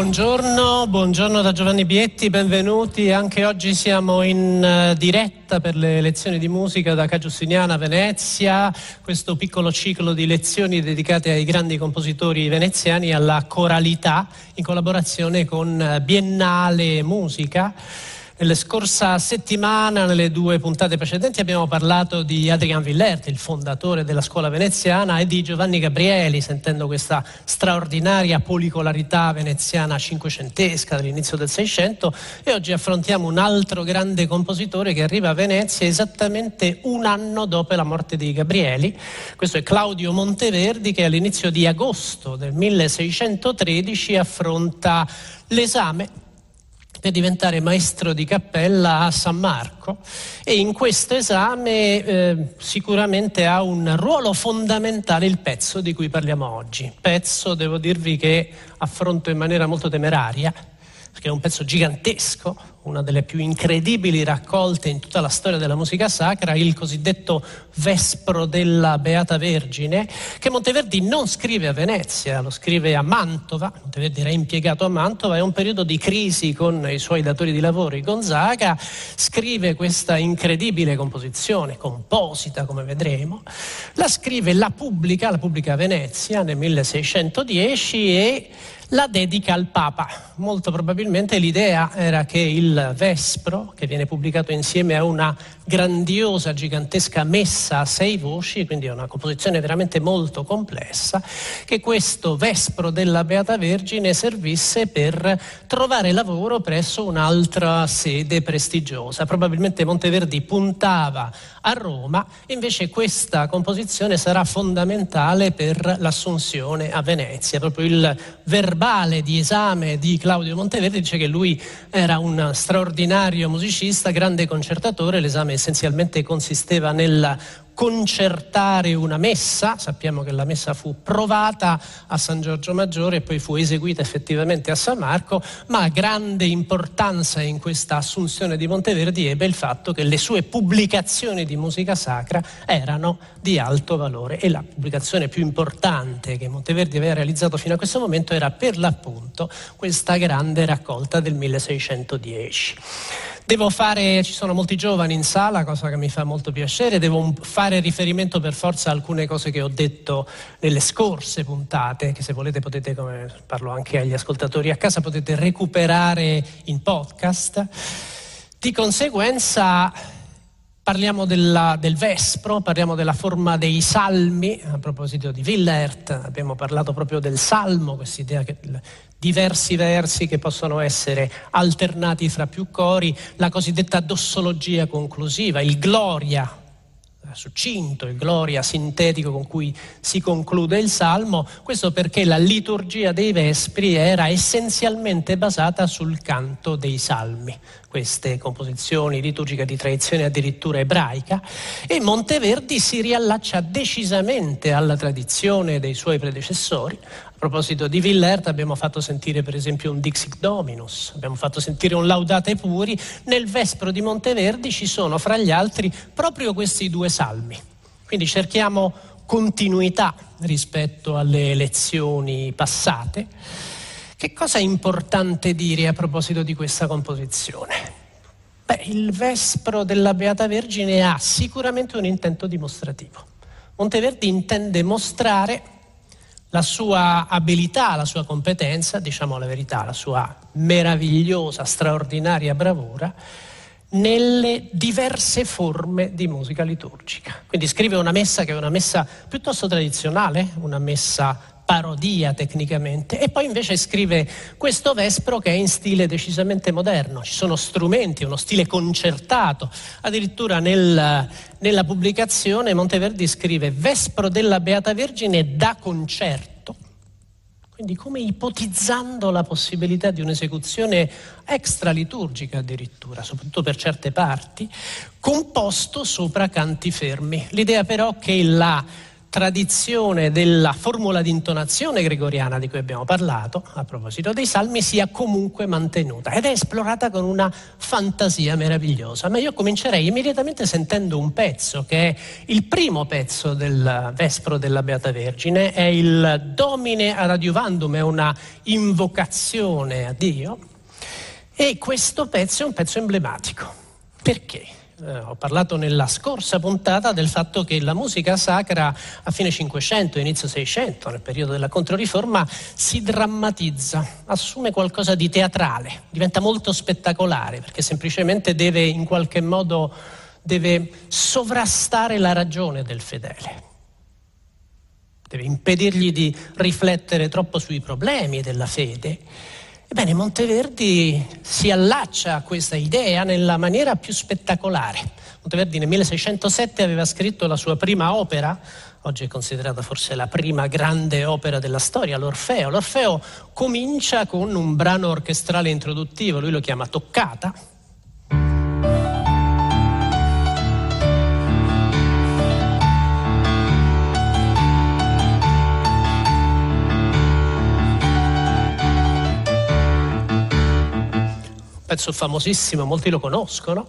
Buongiorno, buongiorno da Giovanni Bietti, benvenuti. Anche oggi siamo in uh, diretta per le lezioni di musica da Ca' Giustiniana Venezia, questo piccolo ciclo di lezioni dedicate ai grandi compositori veneziani e alla coralità in collaborazione con uh, Biennale Musica. Nella scorsa settimana, nelle due puntate precedenti, abbiamo parlato di Adrian Villerti, il fondatore della scuola veneziana, e di Giovanni Gabrieli, sentendo questa straordinaria policolarità veneziana cinquecentesca dell'inizio del Seicento. E oggi affrontiamo un altro grande compositore che arriva a Venezia esattamente un anno dopo la morte di Gabrieli. Questo è Claudio Monteverdi, che all'inizio di agosto del 1613 affronta l'esame per diventare maestro di cappella a San Marco e in questo esame eh, sicuramente ha un ruolo fondamentale il pezzo di cui parliamo oggi. Pezzo, devo dirvi, che affronto in maniera molto temeraria, perché è un pezzo gigantesco, una delle più incredibili raccolte in tutta la storia della musica sacra, il cosiddetto Vespro della Beata Vergine, che Monteverdi non scrive a Venezia, lo scrive a Mantova, Monteverdi era impiegato a Mantova, è un periodo di crisi con i suoi datori di lavoro, i Gonzaga, scrive questa incredibile composizione, composita come vedremo, la scrive, la pubblica, la pubblica a Venezia nel 1610 e la dedica al Papa. Molto probabilmente l'idea era che il Vespro, che viene pubblicato insieme a una grandiosa, gigantesca messa a sei voci, quindi è una composizione veramente molto complessa, che questo Vespro della Beata Vergine servisse per trovare lavoro presso un'altra sede prestigiosa. Probabilmente Monteverdi puntava a Roma, invece questa composizione sarà fondamentale per l'assunzione a Venezia. Proprio il verbale di esame di Claudio Monteverdi dice che lui era un straordinario musicista, grande concertatore, l'esame essenzialmente consisteva nel concertare una messa, sappiamo che la messa fu provata a San Giorgio Maggiore e poi fu eseguita effettivamente a San Marco, ma grande importanza in questa assunzione di Monteverdi ebbe il fatto che le sue pubblicazioni di musica sacra erano di alto valore e la pubblicazione più importante che Monteverdi aveva realizzato fino a questo momento era per l'appunto questa grande raccolta del 1610. Devo fare, ci sono molti giovani in sala, cosa che mi fa molto piacere, devo fare riferimento per forza a alcune cose che ho detto nelle scorse puntate, che se volete potete, come parlo anche agli ascoltatori a casa, potete recuperare in podcast. Di conseguenza parliamo della, del Vespro, parliamo della forma dei salmi, a proposito di Willert, abbiamo parlato proprio del salmo, questa idea che diversi versi che possono essere alternati fra più cori, la cosiddetta dossologia conclusiva, il gloria succinto, il gloria sintetico con cui si conclude il salmo, questo perché la liturgia dei Vespri era essenzialmente basata sul canto dei salmi, queste composizioni liturgiche di tradizione addirittura ebraica, e Monteverdi si riallaccia decisamente alla tradizione dei suoi predecessori, proposito di Villert abbiamo fatto sentire per esempio un Dixit Dominus, abbiamo fatto sentire un Laudate Puri, nel Vespro di Monteverdi ci sono fra gli altri proprio questi due salmi. Quindi cerchiamo continuità rispetto alle lezioni passate. Che cosa è importante dire a proposito di questa composizione? Beh, il Vespro della Beata Vergine ha sicuramente un intento dimostrativo. Monteverdi intende mostrare la sua abilità, la sua competenza, diciamo la verità, la sua meravigliosa, straordinaria bravura nelle diverse forme di musica liturgica. Quindi scrive una messa che è una messa piuttosto tradizionale, una messa parodia tecnicamente, e poi invece scrive questo Vespro che è in stile decisamente moderno, ci sono strumenti, uno stile concertato, addirittura nel, nella pubblicazione Monteverdi scrive Vespro della Beata Vergine da concerto, quindi come ipotizzando la possibilità di un'esecuzione extraliturgica addirittura, soprattutto per certe parti, composto sopra canti fermi. L'idea però che la tradizione della formula di intonazione gregoriana di cui abbiamo parlato, a proposito dei salmi, sia comunque mantenuta ed è esplorata con una fantasia meravigliosa. Ma io comincerei immediatamente sentendo un pezzo che è il primo pezzo del Vespro della Beata Vergine, è il Domine ad adiuvandum, è una invocazione a Dio e questo pezzo è un pezzo emblematico. Perché? Eh, ho parlato nella scorsa puntata del fatto che la musica sacra a fine 500, inizio 600, nel periodo della Controriforma, si drammatizza, assume qualcosa di teatrale, diventa molto spettacolare perché semplicemente deve in qualche modo deve sovrastare la ragione del fedele. Deve impedirgli di riflettere troppo sui problemi della fede Ebbene, Monteverdi si allaccia a questa idea nella maniera più spettacolare. Monteverdi nel 1607 aveva scritto la sua prima opera, oggi è considerata forse la prima grande opera della storia, l'Orfeo. L'Orfeo comincia con un brano orchestrale introduttivo, lui lo chiama Toccata, pezzo famosissimo, molti lo conoscono.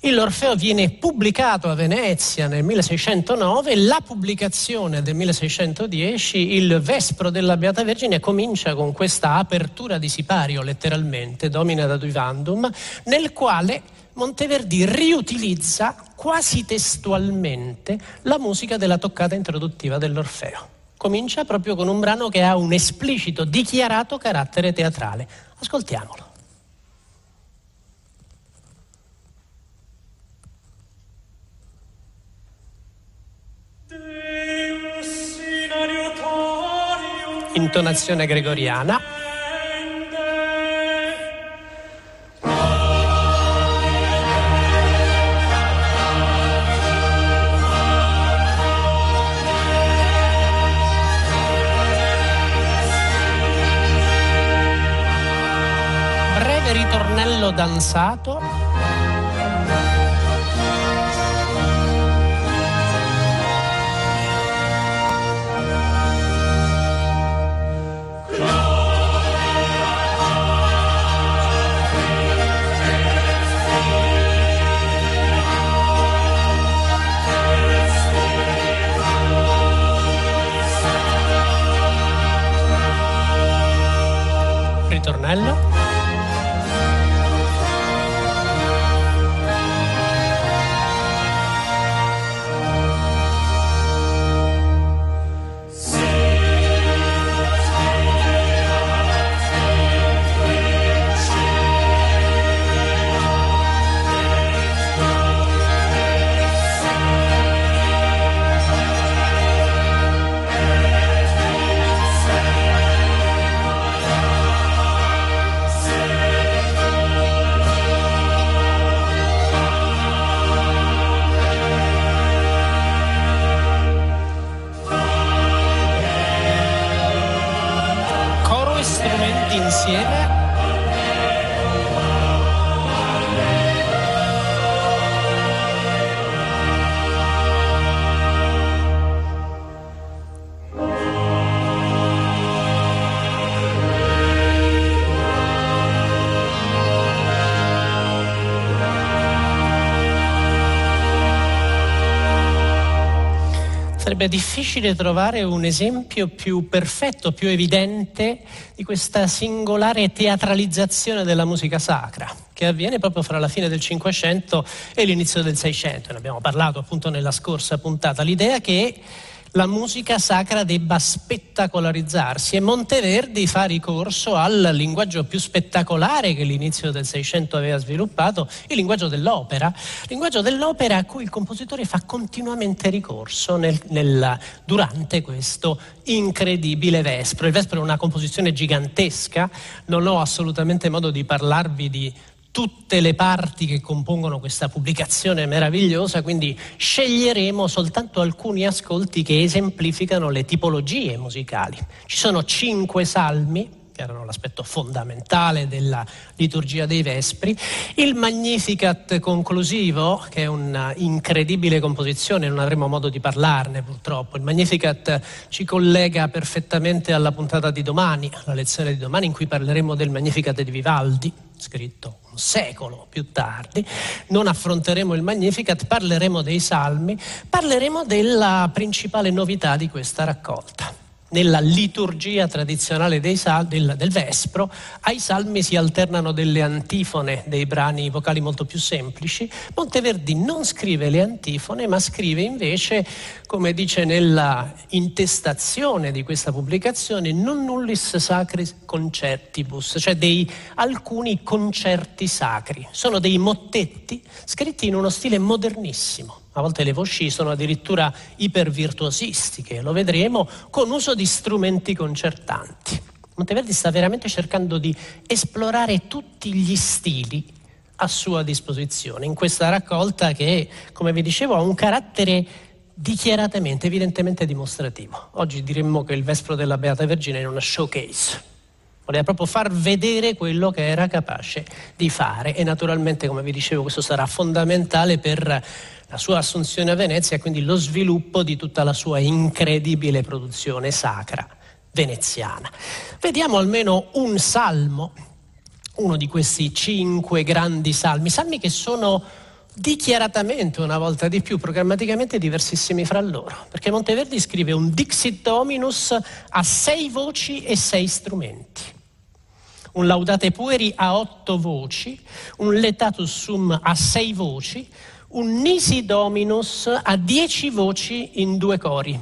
L'Orfeo viene pubblicato a Venezia nel 1609, la pubblicazione del 1610, il Vespro della Beata Vergine, comincia con questa apertura di sipario, letteralmente, Domina da Duivandum, nel quale Monteverdi riutilizza quasi testualmente la musica della toccata introduttiva dell'Orfeo. Comincia proprio con un brano che ha un esplicito, dichiarato carattere teatrale. Ascoltiamolo. Intonazione gregoriana. Breve ritornello danzato. Ritornello. Sarebbe difficile trovare un esempio più perfetto, più evidente di questa singolare teatralizzazione della musica sacra che avviene proprio fra la fine del Cinquecento e l'inizio del Seicento. Ne abbiamo parlato appunto nella scorsa puntata. L'idea che la musica sacra debba spettacolarizzarsi e Monteverdi fa ricorso al linguaggio più spettacolare che l'inizio del Seicento aveva sviluppato, il linguaggio dell'opera, linguaggio dell'opera a cui il compositore fa continuamente ricorso nel, nel, durante questo incredibile Vespro. Il Vespro è una composizione gigantesca, non ho assolutamente modo di parlarvi di tutte le parti che compongono questa pubblicazione meravigliosa, quindi sceglieremo soltanto alcuni ascolti che esemplificano le tipologie musicali. Ci sono cinque salmi che erano l'aspetto fondamentale della liturgia dei Vespri, il Magnificat conclusivo, che è un'incredibile composizione, non avremo modo di parlarne purtroppo. Il Magnificat ci collega perfettamente alla puntata di domani, alla lezione di domani in cui parleremo del Magnificat di Vivaldi, scritto un secolo più tardi. Non affronteremo il Magnificat, parleremo dei Salmi, parleremo della principale novità di questa raccolta nella liturgia tradizionale sal- del, del, Vespro, ai salmi si alternano delle antifone, dei brani vocali molto più semplici. Monteverdi non scrive le antifone, ma scrive invece, come dice nella intestazione di questa pubblicazione, non nullis sacris concertibus, cioè dei, alcuni concerti sacri. Sono dei mottetti scritti in uno stile modernissimo a volte le voci sono addirittura ipervirtuosistiche, lo vedremo, con uso di strumenti concertanti. Monteverdi sta veramente cercando di esplorare tutti gli stili a sua disposizione in questa raccolta che, come vi dicevo, ha un carattere dichiaratamente, evidentemente dimostrativo. Oggi diremmo che il Vespro della Beata Vergine è una showcase. Voleva proprio far vedere quello che era capace di fare e naturalmente, come vi dicevo, questo sarà fondamentale per la sua assunzione a Venezia e quindi lo sviluppo di tutta la sua incredibile produzione sacra veneziana. Vediamo almeno un salmo, uno di questi cinque grandi salmi, salmi che sono dichiaratamente una volta di più programmaticamente diversissimi fra loro, perché Monteverdi scrive un Dixit Dominus a sei voci e sei strumenti, un Laudate Pueri a otto voci, un Letatus Sum a sei voci, un Nisi Dominus a dieci voci in due cori,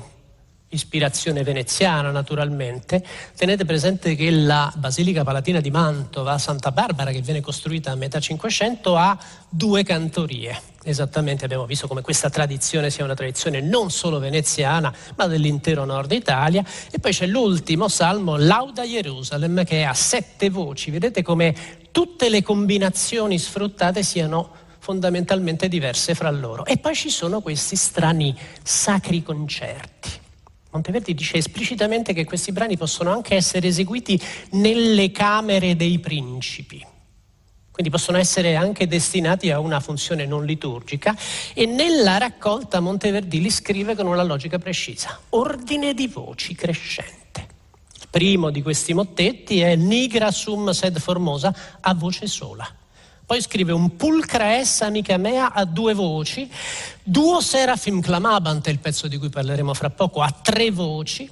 ispirazione veneziana naturalmente. Tenete presente che la Basilica Palatina di Mantova, Santa Barbara, che viene costruita a metà Cinquecento, ha due cantorie. Esattamente abbiamo visto come questa tradizione sia una tradizione non solo veneziana, ma dell'intero nord Italia. E poi c'è l'ultimo salmo, Lauda Jerusalem, che ha sette voci. Vedete come tutte le combinazioni sfruttate siano fondamentalmente diverse fra loro. E poi ci sono questi strani sacri concerti. Monteverdi dice esplicitamente che questi brani possono anche essere eseguiti nelle camere dei principi. Quindi possono essere anche destinati a una funzione non liturgica e nella raccolta Monteverdi li scrive con una logica precisa, ordine di voci crescente. Il primo di questi mottetti è Nigra sum sed formosa a voce sola. Poi scrive un pulcra essa amica mea a due voci, duo serafim clamabant, il pezzo di cui parleremo fra poco, a tre voci,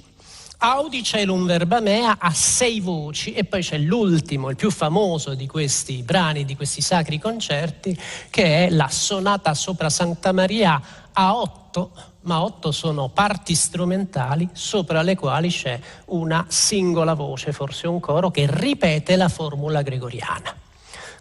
Audi celum verba mea a sei voci. E poi c'è l'ultimo, il più famoso di questi brani, di questi sacri concerti, che è la sonata sopra Santa Maria. A otto, ma otto sono parti strumentali sopra le quali c'è una singola voce, forse un coro, che ripete la formula gregoriana.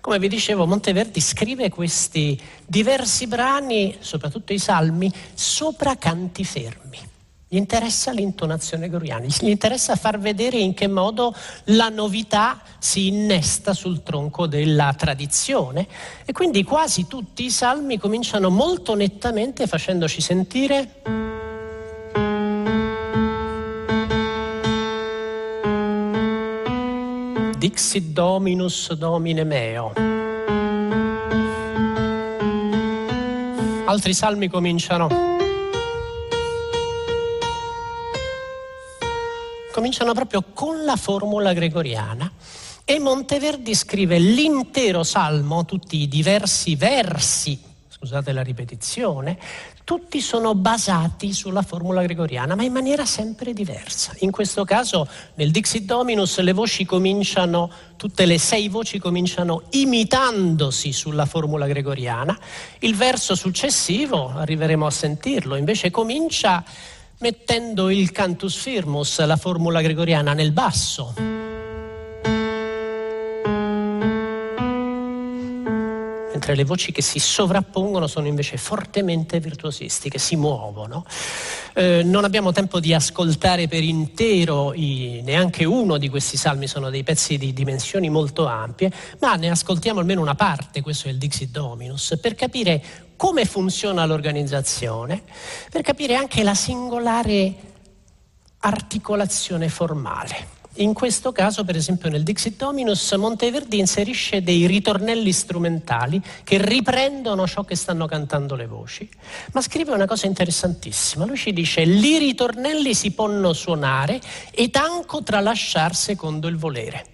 Come vi dicevo, Monteverdi scrive questi diversi brani, soprattutto i salmi, sopra canti fermi. Gli interessa l'intonazione gregoriana, gli interessa far vedere in che modo la novità si innesta sul tronco della tradizione e quindi quasi tutti i salmi cominciano molto nettamente facendoci sentire... Dixit Dominus Domine meo. Altri salmi cominciano. Cominciano proprio con la formula gregoriana e Monteverdi scrive l'intero salmo, tutti i diversi versi scusate la ripetizione, tutti sono basati sulla formula gregoriana, ma in maniera sempre diversa. In questo caso, nel Dixit Dominus, le voci cominciano, tutte le sei voci cominciano imitandosi sulla formula gregoriana. Il verso successivo, arriveremo a sentirlo, invece comincia mettendo il cantus firmus, la formula gregoriana, nel basso. Mentre le voci che si sovrappongono sono invece fortemente virtuosistiche, si muovono. Eh, non abbiamo tempo di ascoltare per intero i, neanche uno di questi salmi, sono dei pezzi di dimensioni molto ampie, ma ne ascoltiamo almeno una parte, questo è il Dixit Dominus, per capire come funziona l'organizzazione, per capire anche la singolare articolazione formale In questo caso, per esempio, nel Dixit Dominus, Monteverdi inserisce dei ritornelli strumentali che riprendono ciò che stanno cantando le voci, ma scrive una cosa interessantissima. Lui ci dice: Li ritornelli si possono suonare ed anco tralasciar secondo il volere.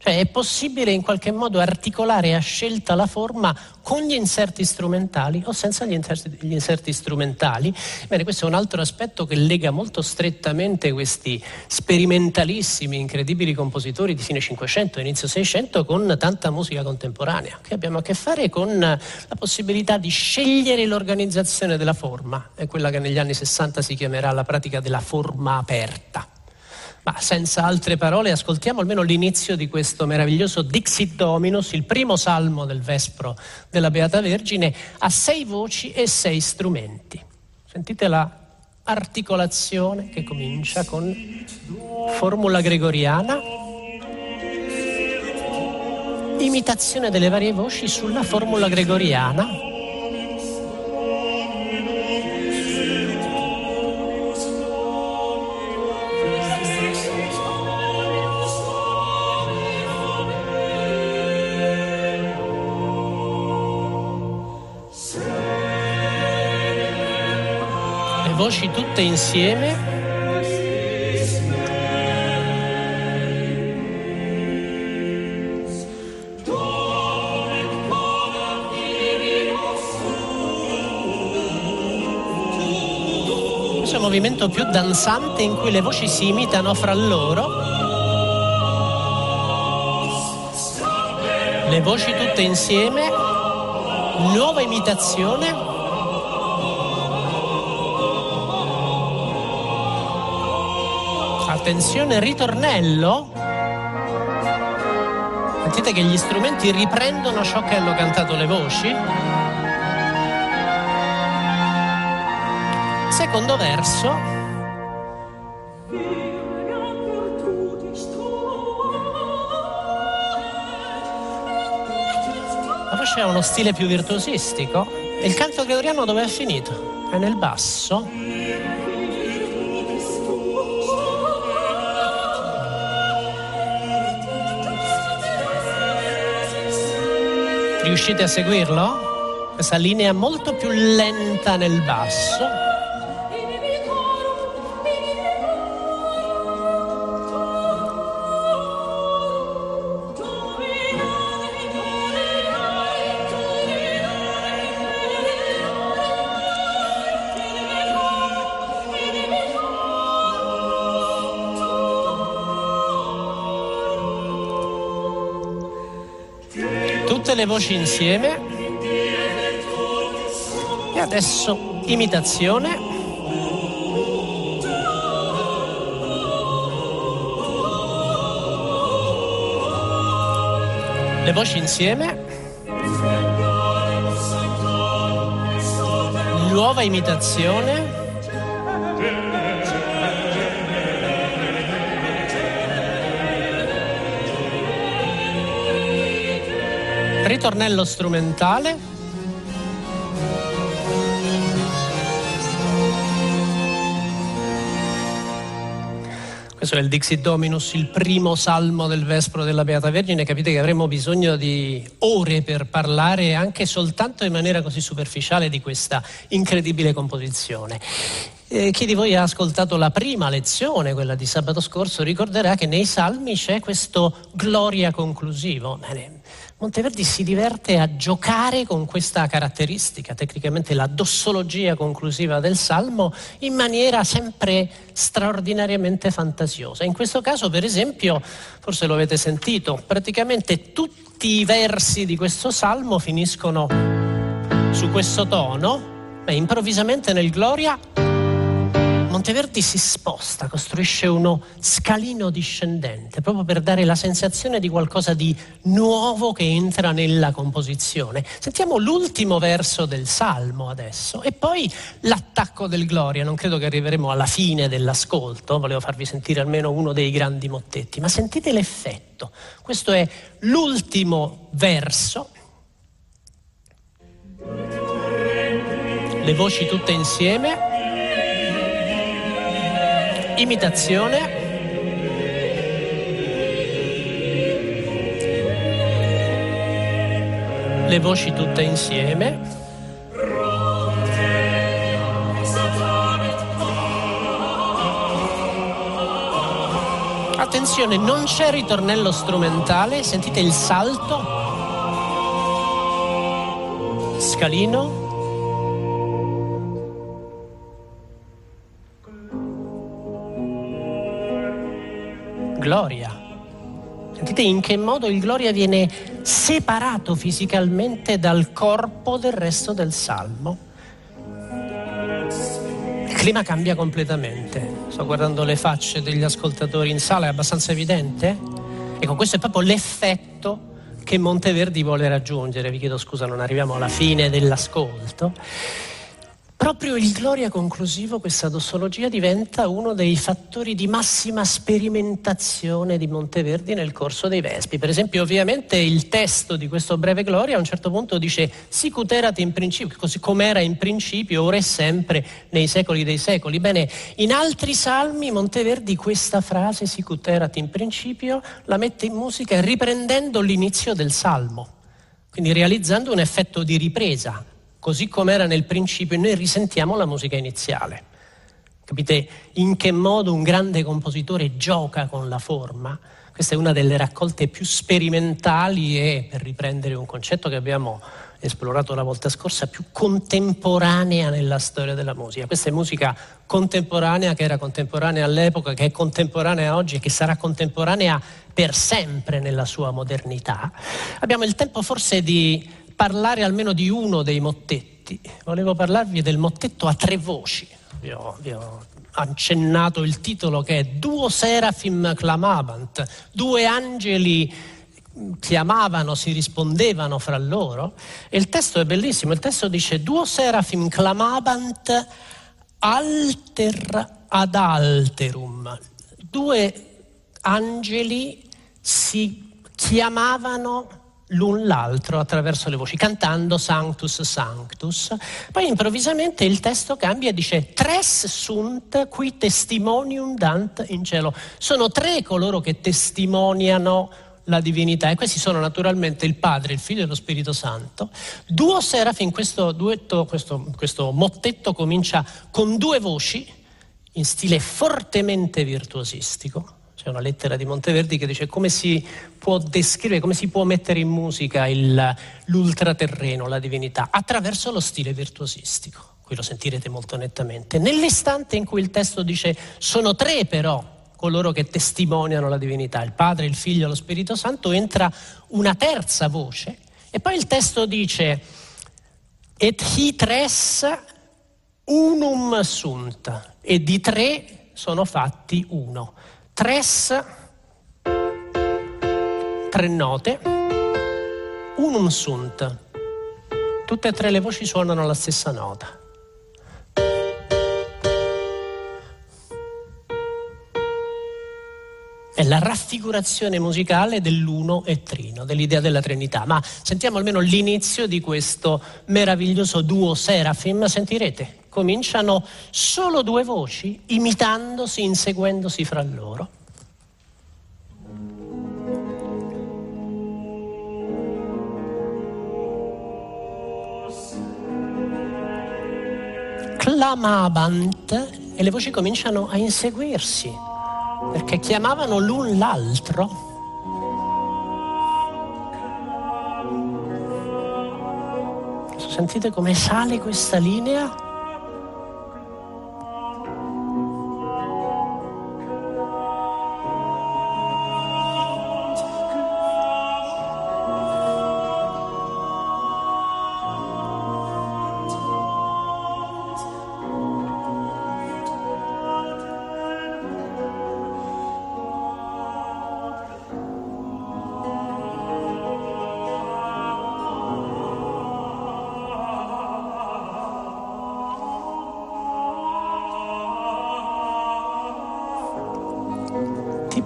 Cioè è possibile in qualche modo articolare a scelta la forma con gli inserti strumentali o senza gli inserti, gli inserti, strumentali. Bene, questo è un altro aspetto che lega molto strettamente questi sperimentalissimi, incredibili compositori di fine 500 e inizio 600 con tanta musica contemporanea, che abbiamo a che fare con la possibilità di scegliere l'organizzazione della forma, è quella che negli anni 60 si chiamerà la pratica della forma aperta. Ma senza altre parole ascoltiamo almeno l'inizio di questo meraviglioso Dixit Dominus, il primo salmo del Vespro della Beata Vergine, a sei voci e sei strumenti. Sentite la articolazione che comincia con formula gregoriana, imitazione delle varie voci sulla formula gregoriana voci tutte insieme. Questo è un movimento più danzante in cui le voci si imitano fra loro. Le voci tutte insieme, nuova imitazione. Attenzione, ritornello. Sentite che gli strumenti riprendono ciò che hanno cantato le voci. Secondo verso. La voce ha uno stile più virtuosistico. Il canto gregoriano dove è finito? È nel basso. Riuscite a seguirlo? Questa linea molto più lenta nel basso. Le voci insieme. E adesso imitazione. Le voci insieme. Nuova imitazione. Ritornello strumentale. Questo è il Dixit Dominus, il primo salmo del Vespro della Beata Vergine. Capite che avremo bisogno di ore per parlare anche soltanto in maniera così superficiale di questa incredibile composizione. Eh, chi di voi ha ascoltato la prima lezione, quella di sabato scorso, ricorderà che nei salmi c'è questo gloria conclusivo. Bene, Monteverdi si diverte a giocare con questa caratteristica, tecnicamente la dossologia conclusiva del Salmo, in maniera sempre straordinariamente fantasiosa. In questo caso, per esempio, forse lo avete sentito, praticamente tutti i versi di questo Salmo finiscono su questo tono, e improvvisamente nel Gloria Monteverdi si sposta, costruisce uno scalino discendente, proprio per dare la sensazione di qualcosa di nuovo che entra nella composizione. Sentiamo l'ultimo verso del Salmo adesso e poi l'attacco del Gloria. Non credo che arriveremo alla fine dell'ascolto, volevo farvi sentire almeno uno dei grandi mottetti, ma sentite l'effetto. Questo è l'ultimo verso. Le voci tutte insieme imitazione. Le voci tutte insieme. Attenzione, non c'è ritornello strumentale, sentite il salto. Scalino. Gloria. Sentite in che modo il Gloria viene separato fisicamente dal corpo del resto del salmo. Il clima cambia completamente. Sto guardando le facce degli ascoltatori in sala, è abbastanza evidente? Ecco, questo è proprio l'effetto che Monteverdi vuole raggiungere. Vi chiedo scusa, non arriviamo alla fine dell'ascolto. Proprio il gloria conclusivo, questa dossologia, diventa uno dei fattori di massima sperimentazione di Monteverdi nel corso dei Vespi. Per esempio, ovviamente il testo di questo breve gloria a un certo punto dice sicuterat in principio, così come era in principio, ora e sempre, nei secoli dei secoli. Bene, in altri salmi Monteverdi questa frase sicuterat in principio la mette in musica riprendendo l'inizio del salmo, quindi realizzando un effetto di ripresa così come era nel principio, noi risentiamo la musica iniziale. Capite in che modo un grande compositore gioca con la forma? Questa è una delle raccolte più sperimentali e, per riprendere un concetto che abbiamo esplorato la volta scorsa, più contemporanea nella storia della musica. Questa è musica contemporanea che era contemporanea all'epoca, che è contemporanea oggi e che sarà contemporanea per sempre nella sua modernità. Abbiamo il tempo forse di parlare almeno di uno dei mottetti. Volevo parlarvi del mottetto a tre voci. Vi ho, vi ho accennato il titolo che è Duo Serafim Clamabant, due angeli chiamavano, si rispondevano fra loro. E il testo è bellissimo, il testo dice Duo Serafim Clamabant alter ad alterum. Due angeli si chiamavano l'un l'altro attraverso le voci, cantando Sanctus Sanctus. Poi improvvisamente il testo cambia e dice Tres sunt qui testimonium dant in cielo. Sono tre coloro che testimoniano la divinità e questi sono naturalmente il Padre, il Figlio e lo Spirito Santo. Duo serafin, questo duetto, questo, questo mottetto comincia con due voci in stile fortemente virtuosistico c'è una lettera di Monteverdi che dice come si può descrivere, come si può mettere in musica il, l'ultraterreno, la divinità, attraverso lo stile virtuosistico. Qui lo sentirete molto nettamente. Nell'istante in cui il testo dice sono tre però coloro che testimoniano la divinità, il Padre, il Figlio e lo Spirito Santo, entra una terza voce e poi il testo dice et hi tres unum sunt e di tre sono fatti uno. Tres, tre note, unum sunt. Tutte e tre le voci suonano la stessa nota. È la raffigurazione musicale dell'uno e trino, dell'idea della Trinità. Ma sentiamo almeno l'inizio di questo meraviglioso duo Serafim, sentirete cominciano solo due voci imitandosi, inseguendosi fra loro. Clamabant e le voci cominciano a inseguirsi perché chiamavano l'un l'altro. Sentite come sale questa linea?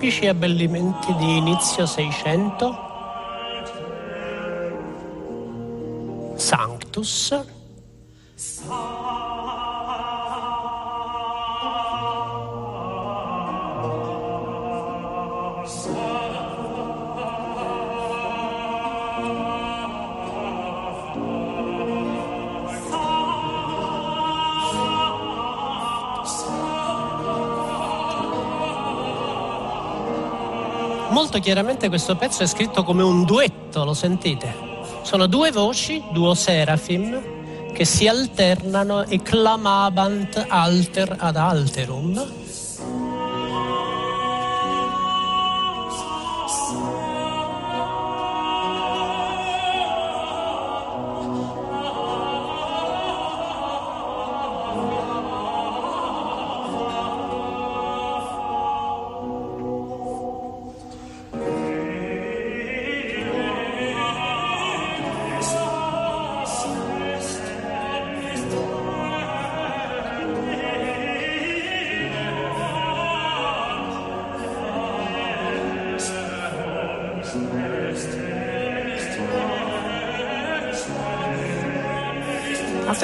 Tipici abbellimenti di inizio Seicento, Sanctus, molto chiaramente questo pezzo è scritto come un duetto, lo sentite? Sono due voci, duo serafim, che si alternano e clamabant alter ad alterum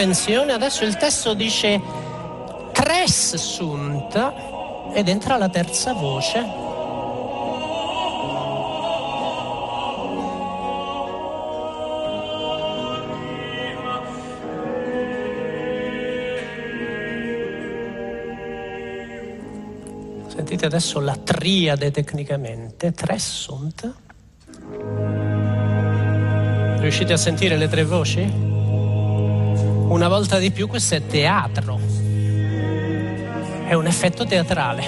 Attenzione, adesso il testo dice tres sunt ed entra la terza voce. Sentite adesso la triade tecnicamente, tres sunt. Riuscite a sentire le tre voci? Una volta di più questo è teatro, è un effetto teatrale.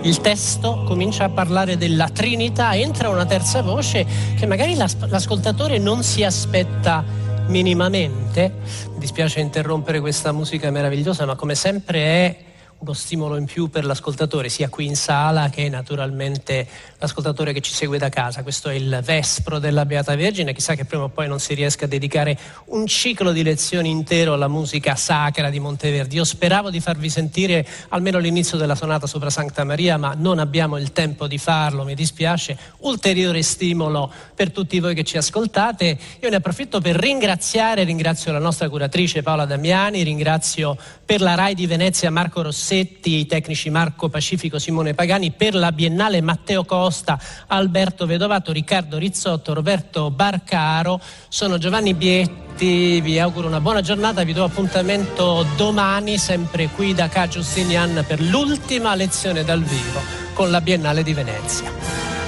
Il testo comincia a parlare della Trinità, entra una terza voce che magari l'ascoltatore non si aspetta minimamente. Mi dispiace interrompere questa musica meravigliosa, ma come sempre è uno stimolo in più per l'ascoltatore, sia qui in sala che naturalmente l'ascoltatore che ci segue da casa. Questo è il Vespro della Beata Vergine, chissà che prima o poi non si riesca a dedicare un ciclo di lezioni intero alla musica sacra di Monteverdi. Io speravo di farvi sentire almeno l'inizio della sonata sopra Santa Maria, ma non abbiamo il tempo di farlo, mi dispiace. Ulteriore stimolo per tutti voi che ci ascoltate. Io ne approfitto per ringraziare, ringrazio la nostra curatrice Paola Damiani, ringrazio per la RAI di Venezia Marco Rossetti, Rossetti, i tecnici Marco Pacifico, Simone Pagani, per la Biennale Matteo Costa, Alberto Vedovato, Riccardo Rizzotto, Roberto Barcaro. Sono Giovanni Bietti, vi auguro una buona giornata, vi do appuntamento domani, sempre qui da Ca Giustinian per l'ultima lezione dal vivo con la Biennale di Venezia.